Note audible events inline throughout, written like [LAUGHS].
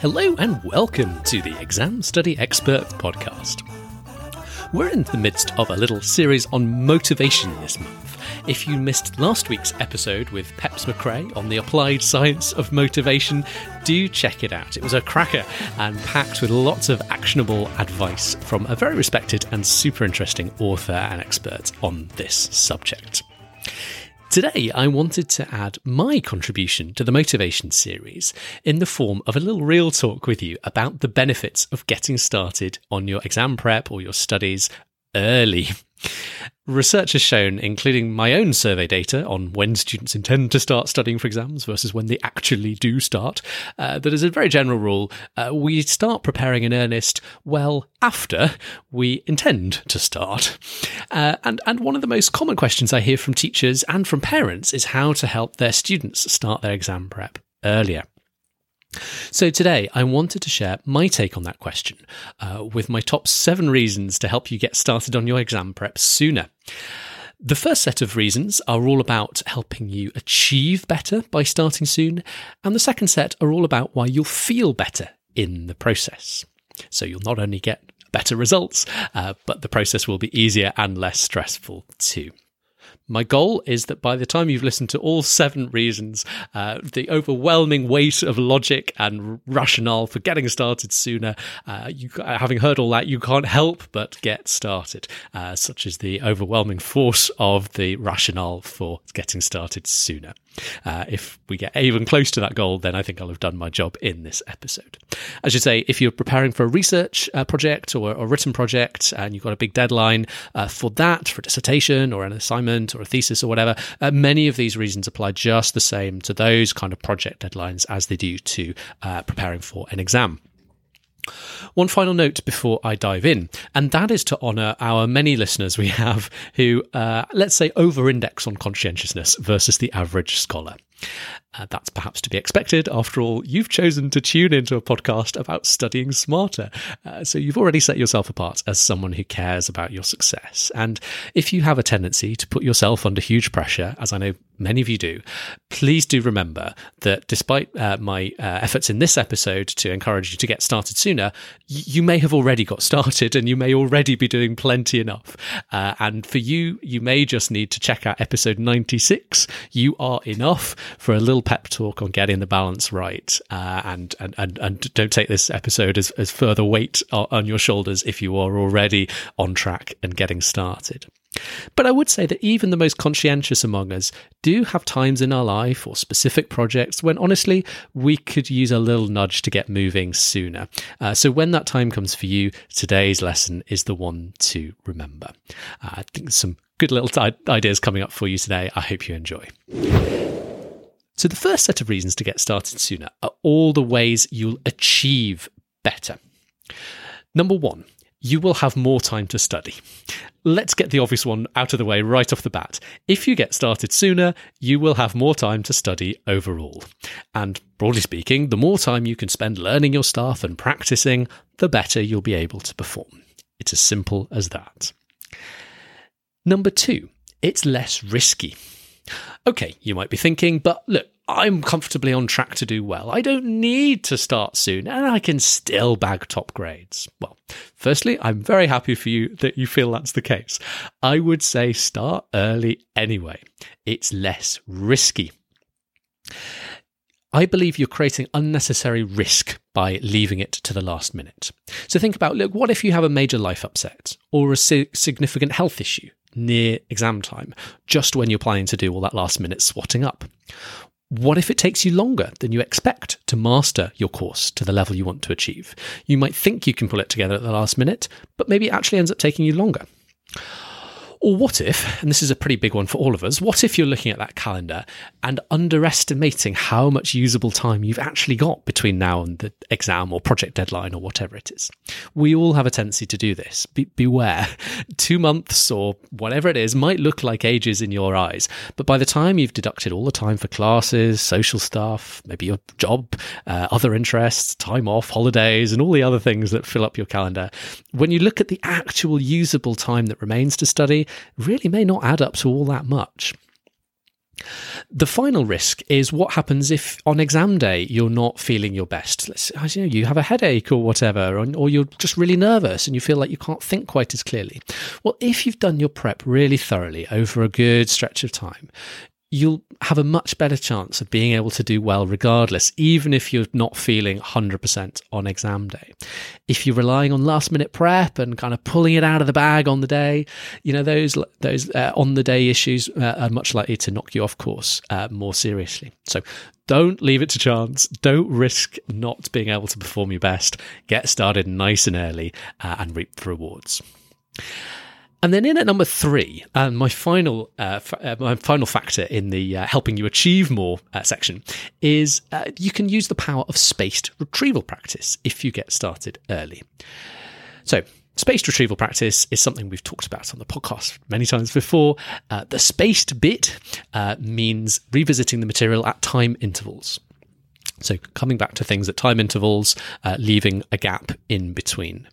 Hello and welcome to the Exam Study Expert podcast. We're in the midst of a little series on motivation this month. If you missed last week's episode with Peps Mccrea on the applied science of motivation, do check it out. It was a cracker and packed with lots of actionable advice from a very respected and super interesting author and expert on this subject. Today, I wanted to add my contribution to the motivation series in the form of a little real talk with you about the benefits of getting started on your exam prep or your studies early. Research has shown, including my own survey data on when students intend to start studying for exams versus when they actually do start, uh, that as a very general rule, uh, we start preparing in earnest well after we intend to start. Uh, and, and one of the most common questions I hear from teachers and from parents is how to help their students start their exam prep earlier. So, today I wanted to share my take on that question uh, with my top seven reasons to help you get started on your exam prep sooner. The first set of reasons are all about helping you achieve better by starting soon, and the second set are all about why you'll feel better in the process. So, you'll not only get better results, uh, but the process will be easier and less stressful too. My goal is that by the time you've listened to all seven reasons, uh, the overwhelming weight of logic and rationale for getting started sooner, uh, you, having heard all that, you can't help but get started, uh, such as the overwhelming force of the rationale for getting started sooner. Uh, if we get even close to that goal, then I think I'll have done my job in this episode. As you say, if you're preparing for a research uh, project or a written project and you've got a big deadline uh, for that, for a dissertation or an assignment or a thesis or whatever, uh, many of these reasons apply just the same to those kind of project deadlines as they do to uh, preparing for an exam. One final note before I dive in, and that is to honour our many listeners we have who, uh, let's say, over index on conscientiousness versus the average scholar. Uh, that's perhaps to be expected. After all, you've chosen to tune into a podcast about studying smarter. Uh, so you've already set yourself apart as someone who cares about your success. And if you have a tendency to put yourself under huge pressure, as I know many of you do, please do remember that despite uh, my uh, efforts in this episode to encourage you to get started sooner, y- you may have already got started and you may already be doing plenty enough. Uh, and for you, you may just need to check out episode 96. You are enough for a little pep talk on getting the balance right. Uh, and, and, and, and don't take this episode as, as further weight on your shoulders if you are already on track and getting started. But I would say that even the most conscientious among us do have times in our life or specific projects when honestly we could use a little nudge to get moving sooner. Uh, so when that time comes for you, today's lesson is the one to remember. Uh, I think some good little t- ideas coming up for you today. I hope you enjoy. So, the first set of reasons to get started sooner are all the ways you'll achieve better. Number one, you will have more time to study. Let's get the obvious one out of the way right off the bat. If you get started sooner, you will have more time to study overall. And broadly speaking, the more time you can spend learning your stuff and practicing, the better you'll be able to perform. It's as simple as that. Number two, it's less risky. Okay, you might be thinking, but look, I'm comfortably on track to do well. I don't need to start soon and I can still bag top grades. Well, firstly, I'm very happy for you that you feel that's the case. I would say start early anyway. It's less risky. I believe you're creating unnecessary risk by leaving it to the last minute. So think about look, what if you have a major life upset or a significant health issue? Near exam time, just when you're planning to do all that last minute swotting up? What if it takes you longer than you expect to master your course to the level you want to achieve? You might think you can pull it together at the last minute, but maybe it actually ends up taking you longer. Or what if, and this is a pretty big one for all of us, what if you're looking at that calendar and underestimating how much usable time you've actually got between now and the exam or project deadline or whatever it is? We all have a tendency to do this. Be- beware. [LAUGHS] Two months or whatever it is might look like ages in your eyes, but by the time you've deducted all the time for classes, social stuff, maybe your job, uh, other interests, time off, holidays, and all the other things that fill up your calendar, when you look at the actual usable time that remains to study, really may not add up to all that much. The final risk is what happens if on exam day you're not feeling your best. Let's, you know, you have a headache or whatever, or, or, you're just really nervous and you feel like you can't think quite as clearly. Well, if you've done your prep really thoroughly over a good stretch of time, you'll have a much better chance of being able to do well regardless, even if you're not feeling 100% on exam day. If you're relying on last minute prep and kind of pulling it out of the bag on the day, you know, those, those uh, on the day issues uh, are much likely to knock you off course uh, more seriously. So don't leave it to chance. Don't risk not being able to perform your best. Get started nice and early uh, and reap the rewards. And then in at number three, and my final uh, f- uh, my final factor in the uh, helping you achieve more uh, section is uh, you can use the power of spaced retrieval practice if you get started early. So. Spaced retrieval practice is something we've talked about on the podcast many times before. Uh, the spaced bit means revisiting the material at time intervals. So, coming back to things at time intervals, leaving a gap in between.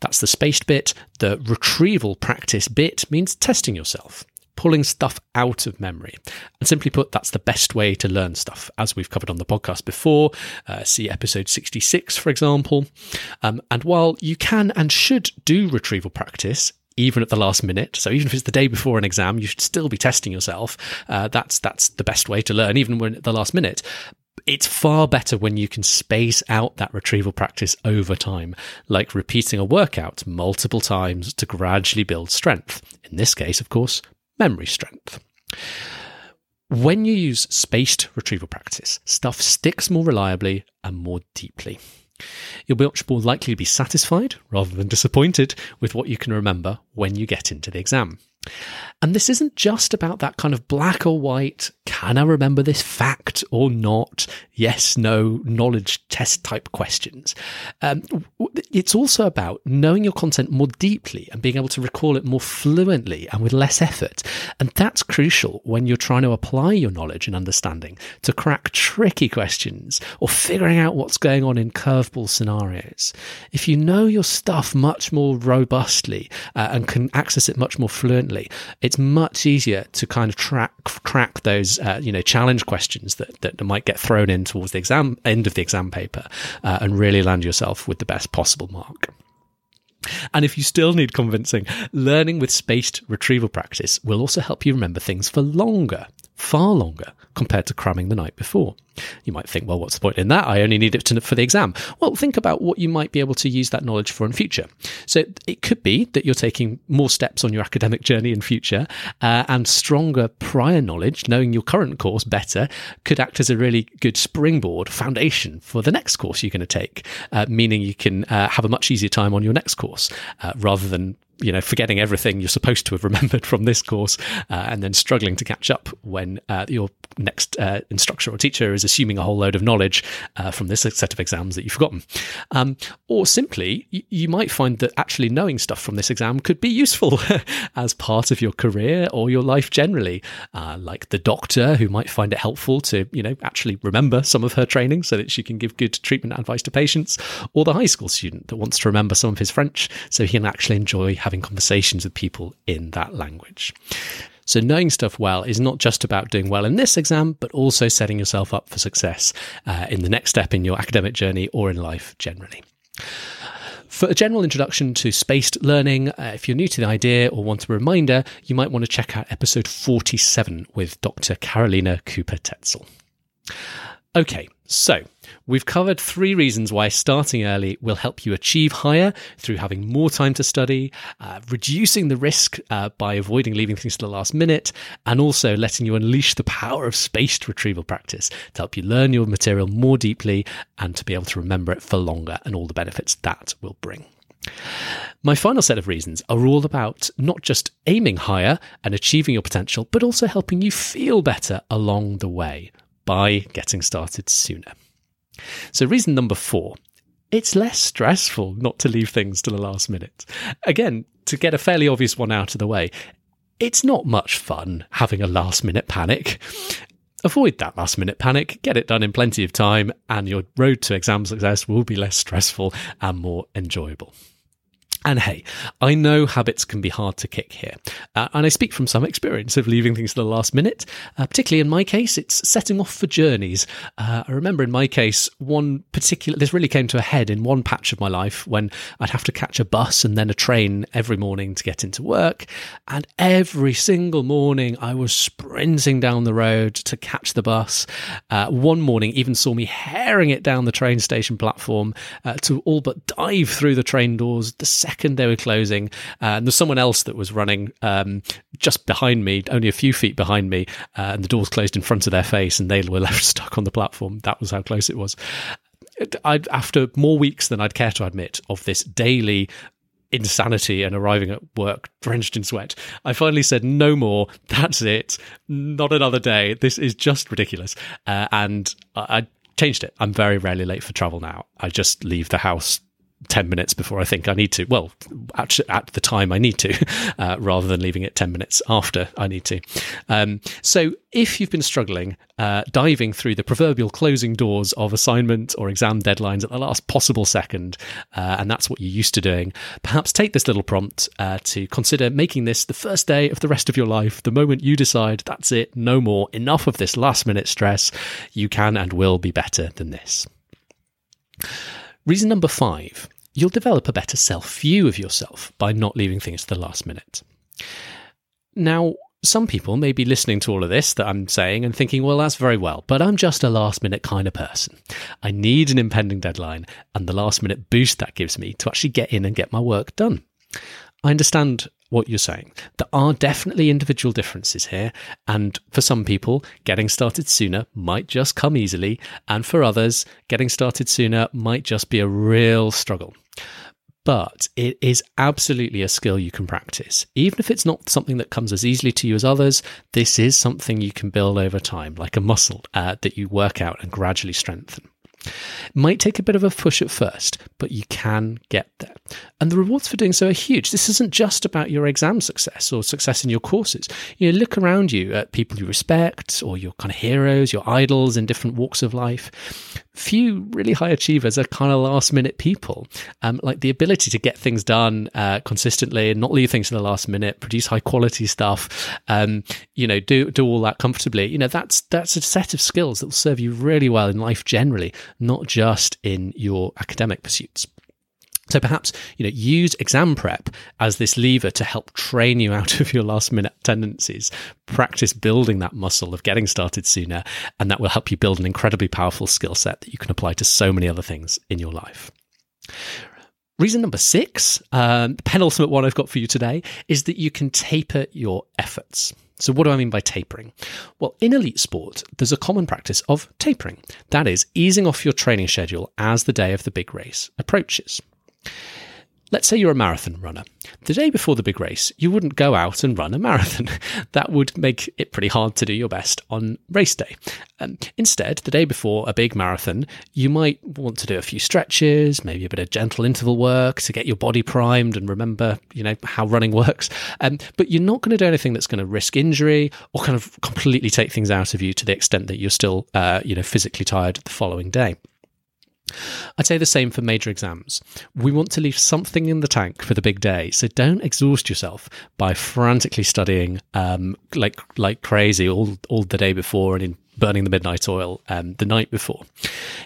That's the spaced bit. The retrieval practice bit means testing yourself pulling stuff out of memory. And simply put, that's the best way to learn stuff, as we've covered on the podcast before. Uh, see episode 66, for example. Um, and while you can and should do retrieval practice, even at the last minute. So even if it's the day before an exam, you should still be testing yourself. Uh, that's that's the best way to learn, even when at the last minute it's far better when you can space out that retrieval practice over time, like repeating a workout multiple times to gradually build strength. In this case, of course, memory strength. When you use spaced retrieval practice, stuff sticks more reliably and more deeply. You'll be much more likely to be satisfied rather than disappointed with what you can remember when you get into the exam. And this isn't just about that kind of black or white, can I remember this fact or not? Yes, no, knowledge test type questions. Um, it's also about knowing your content more deeply and being able to recall it more fluently and with less effort. And that's crucial when you're trying to apply your knowledge and understanding to crack tricky questions or figuring out what's going on in curveball scenarios. If you know your stuff much more robustly uh, and can access it much more fluently, it's much easier to kind of track crack those uh, you know challenge questions that, that might get thrown in towards the exam end of the exam paper uh, and really land yourself with the best possible mark. And if you still need convincing, learning with spaced retrieval practice will also help you remember things for longer far longer compared to cramming the night before. You might think, well, what's the point in that? I only need it to, for the exam. Well, think about what you might be able to use that knowledge for in future. So it could be that you're taking more steps on your academic journey in future, uh, and stronger prior knowledge, knowing your current course better, could act as a really good springboard foundation for the next course you're going to take, uh, meaning you can uh, have a much easier time on your next course uh, rather than you know, forgetting everything you're supposed to have remembered from this course, uh, and then struggling to catch up when uh, your next uh, instructor or teacher is assuming a whole load of knowledge uh, from this set of exams that you've forgotten. Um, or simply, y- you might find that actually knowing stuff from this exam could be useful [LAUGHS] as part of your career or your life generally. Uh, like the doctor who might find it helpful to, you know, actually remember some of her training so that she can give good treatment advice to patients, or the high school student that wants to remember some of his French so he can actually enjoy having having conversations with people in that language. So, knowing stuff well is not just about doing well in this exam, but also setting yourself up for success uh, in the next step in your academic journey or in life generally. For a general introduction to spaced learning, uh, if you're new to the idea or want a reminder, you might want to check out episode 47 with Dr. Carolina Kuepper-Tetzel. Okay, so we've covered three reasons why starting early will help you achieve higher through having more time to study, uh, reducing the risk uh, by avoiding leaving things to the last minute, and also letting you unleash the power of spaced retrieval practice to help you learn your material more deeply and to be able to remember it for longer and all the benefits that will bring. My final set of reasons are all about not just aiming higher and achieving your potential, but also helping you feel better along the way by getting started sooner. So, reason number four it's less stressful not to leave things to the last minute. Again, to get a fairly obvious one out of the way, it's not much fun having a last minute panic. Avoid that last minute panic, get it done in plenty of time, and your road to exam success will be less stressful and more enjoyable. And hey, I know habits can be hard to kick here. Uh, and I speak from some experience of leaving things to the last minute. Uh, particularly in my case, it's setting off for journeys. Uh, I remember in my case, one particular, this really came to a head in one patch of my life when I'd have to catch a bus and then a train every morning to get into work. And every single morning, I was sprinting down the road to catch the bus. Uh, one morning, even saw me herring it down the train station platform uh, to all but dive through the train doors. The second they were closing, uh, and there's someone else that was running um, just behind me, only a few feet behind me, uh, and the doors closed in front of their face, and they were [LAUGHS] left stuck on the platform. That was how close it was. I'd, after more weeks than I'd care to admit of this daily insanity and arriving at work drenched in sweat. I finally said, no more. That's it. Not another day. This is just ridiculous. Uh, and I, I changed it. I'm very rarely late for travel now. I just leave the house 10 minutes before I think I need to. Well, actually, at the time I need to, [LAUGHS] uh, rather than leaving it 10 minutes after I need to. Um, so, if you've been struggling uh, diving through the proverbial closing doors of assignment or exam deadlines at the last possible second, uh, and that's what you're used to doing, perhaps take this little prompt uh, to consider making this the first day of the rest of your life. The moment you decide that's it, no more, enough of this last minute stress, you can and will be better than this. Reason number five you'll develop a better self view of yourself by not leaving things to the last minute. Now, some people may be listening to all of this that I'm saying and thinking, well, that's very well, but I'm just a last minute kind of person. I need an impending deadline and the last minute boost that gives me to actually get in and get my work done. I understand what you're saying. There are definitely individual differences here, and for some people, getting started sooner might just come easily, and for others, getting started sooner might just be a real struggle. But it is absolutely a skill you can practice. Even if it's not something that comes as easily to you as others, this is something you can build over time, like a muscle uh, that you work out and gradually strengthen. It might take a bit of a push at first, but you can get there. And the rewards for doing so are huge. This isn't just about your exam success or success in your courses. You know, look around you at people you respect or your kind of heroes, your idols in different walks of life. Few really high achievers are kind of last minute people. Um, like the ability to get things done uh, consistently and not leave things to the last minute, produce high quality stuff, um, you know, do do all that comfortably. You know, that's that's a set of skills that will serve you really well in life generally, not just in your academic pursuits. So perhaps you know use exam prep as this lever to help train you out [LAUGHS] of your last minute tendencies. Practice building that muscle of getting started sooner, and that will help you build an incredibly powerful skill set that you can apply to so many other things in your life. Reason number six, um, the penultimate one I've got for you today, is that you can taper your efforts. So, what do I mean by tapering? Well, in elite sport, there's a common practice of tapering. That is, easing off your training schedule as the day of the big race approaches. Let's say you're a marathon runner. The day before the big race, you wouldn't go out and run a marathon. [LAUGHS] that would make it pretty hard to do your best on race day. Um, instead, the day before a big marathon, you might want to do a few stretches, maybe a bit of gentle interval work to get your body primed and remember, you know, how running [LAUGHS] works. Um, but you're not going to do anything that's going to risk injury or kind of completely take things out of you to the extent that you're still, uh, you know, physically tired the following day. I'd say the same for major exams. We want to leave something in the tank for the big day, so don't exhaust yourself by frantically studying um, like like crazy all all the day before and in burning the midnight oil um, the night before.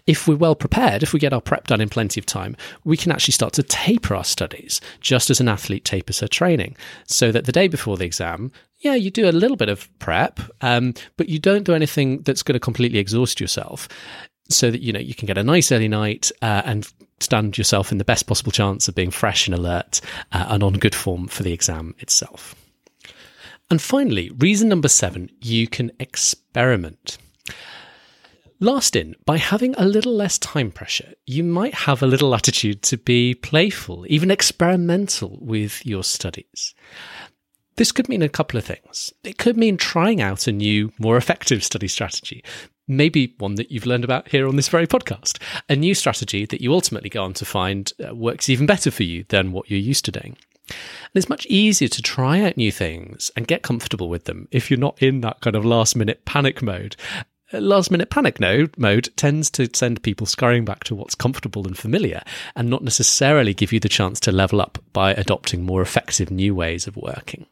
If we're well prepared, if we get our prep done in plenty of time, we can actually start to taper our studies, just as an athlete tapers her training, so that the day before the exam, yeah, you do a little bit of prep, um, but you don't do anything that's going to completely exhaust yourself so that you know you can get a nice early night uh, and stand yourself in the best possible chance of being fresh and alert uh, and on good form for the exam itself. And finally, reason number seven, you can experiment. Last in, by having a little less time pressure, you might have a little latitude to be playful, even experimental with your studies. This could mean a couple of things. It could mean trying out a new, more effective study strategy, maybe one that you've learned about here on this very podcast, a new strategy that you ultimately go on to find uh, works even better for you than what you're used to doing. And it's much easier to try out new things and get comfortable with them if you're not in that kind of last minute panic mode last minute panic mode tends to send people scurrying back to what's comfortable and familiar and not necessarily give you the chance to level up by adopting more effective new ways of working.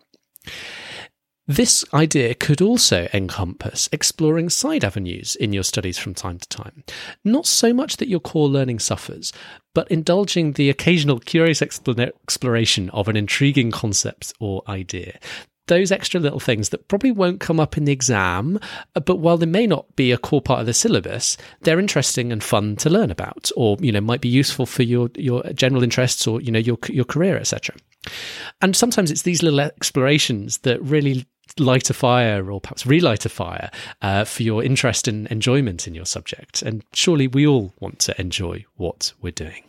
This idea could also encompass exploring side avenues in your studies from time to time. Not so much that your core learning suffers, but indulging the occasional curious exploration of an intriguing concept or idea those extra little things that probably won't come up in the exam, uh, but while they may not be a core part of the syllabus, they're interesting and fun to learn about, or you know might be useful for your your general interests or you know your your career, etc. And sometimes it's these little explorations that really light a fire or perhaps relight a fire uh, for your interest and enjoyment in your subject. And surely we all want to enjoy what we're doing.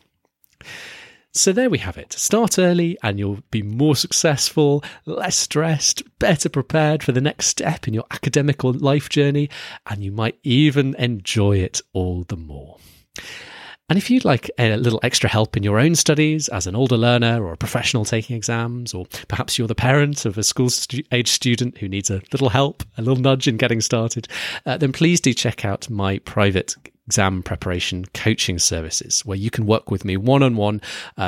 So there we have it. Start early and you'll be more successful, less stressed, better prepared for the next step in your academic or life journey, and you might even enjoy it all the more. And if you'd like a little extra help in your own studies as an older learner or a professional taking exams, or perhaps you're the parent of a school stu- age student who needs a little help, a little nudge in getting started, uh, then please do check out my private exam preparation coaching services where you can work with me one on one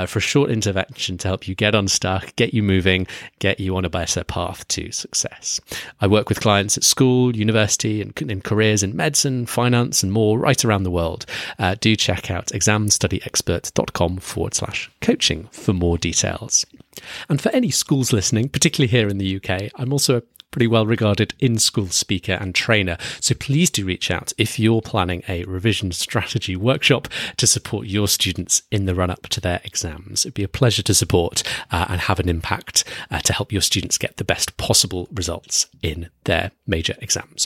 for a short intervention to help you get unstuck, get you moving, get you on a better path to success. I work with clients at school, university, and in careers in medicine, finance, and more right around the world. Uh, do check out examstudyexpert.com forward slash coaching for more details. And for any schools listening, particularly here in the UK, I'm also a pretty well regarded in school speaker and trainer. So please do reach out if you're planning a revision strategy workshop to support your students in the run up to their exams. It'd be a pleasure to support uh, and have an impact uh, to help your students get the best possible results in their major exams.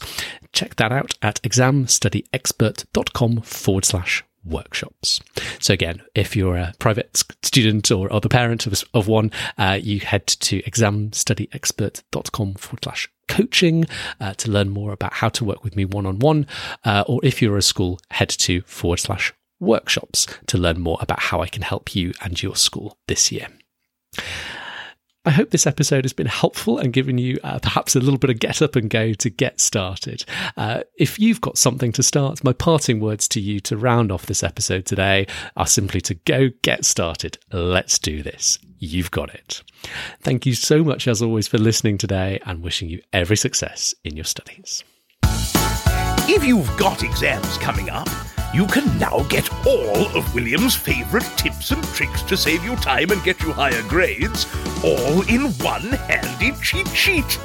Check that out at examstudyexpert.com forward slash workshops. So again, if you're a private student or, other parent of, of one, uh, you head to examstudyexpert.com forward slash coaching uh, to learn more about how to work with me one on one. Or if you're a school, head to forward slash workshops to learn more about how I can help you and your school this year. I hope this episode has been helpful and given you uh, perhaps a little bit of get up and go to get started. Uh, if you've got something to start, my parting words to you to round off this episode today are simply to go get started. Let's do this. You've got it. Thank you so much, as always, for listening today and wishing you every success in your studies. If you've got exams coming up, you can now get all of William's favourite tips and tricks to save you time and get you higher grades, all in one handy cheat sheet.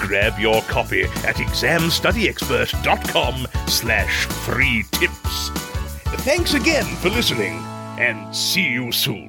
Grab your copy at examstudyexpert.com slash free tips. Thanks again for listening, and see you soon.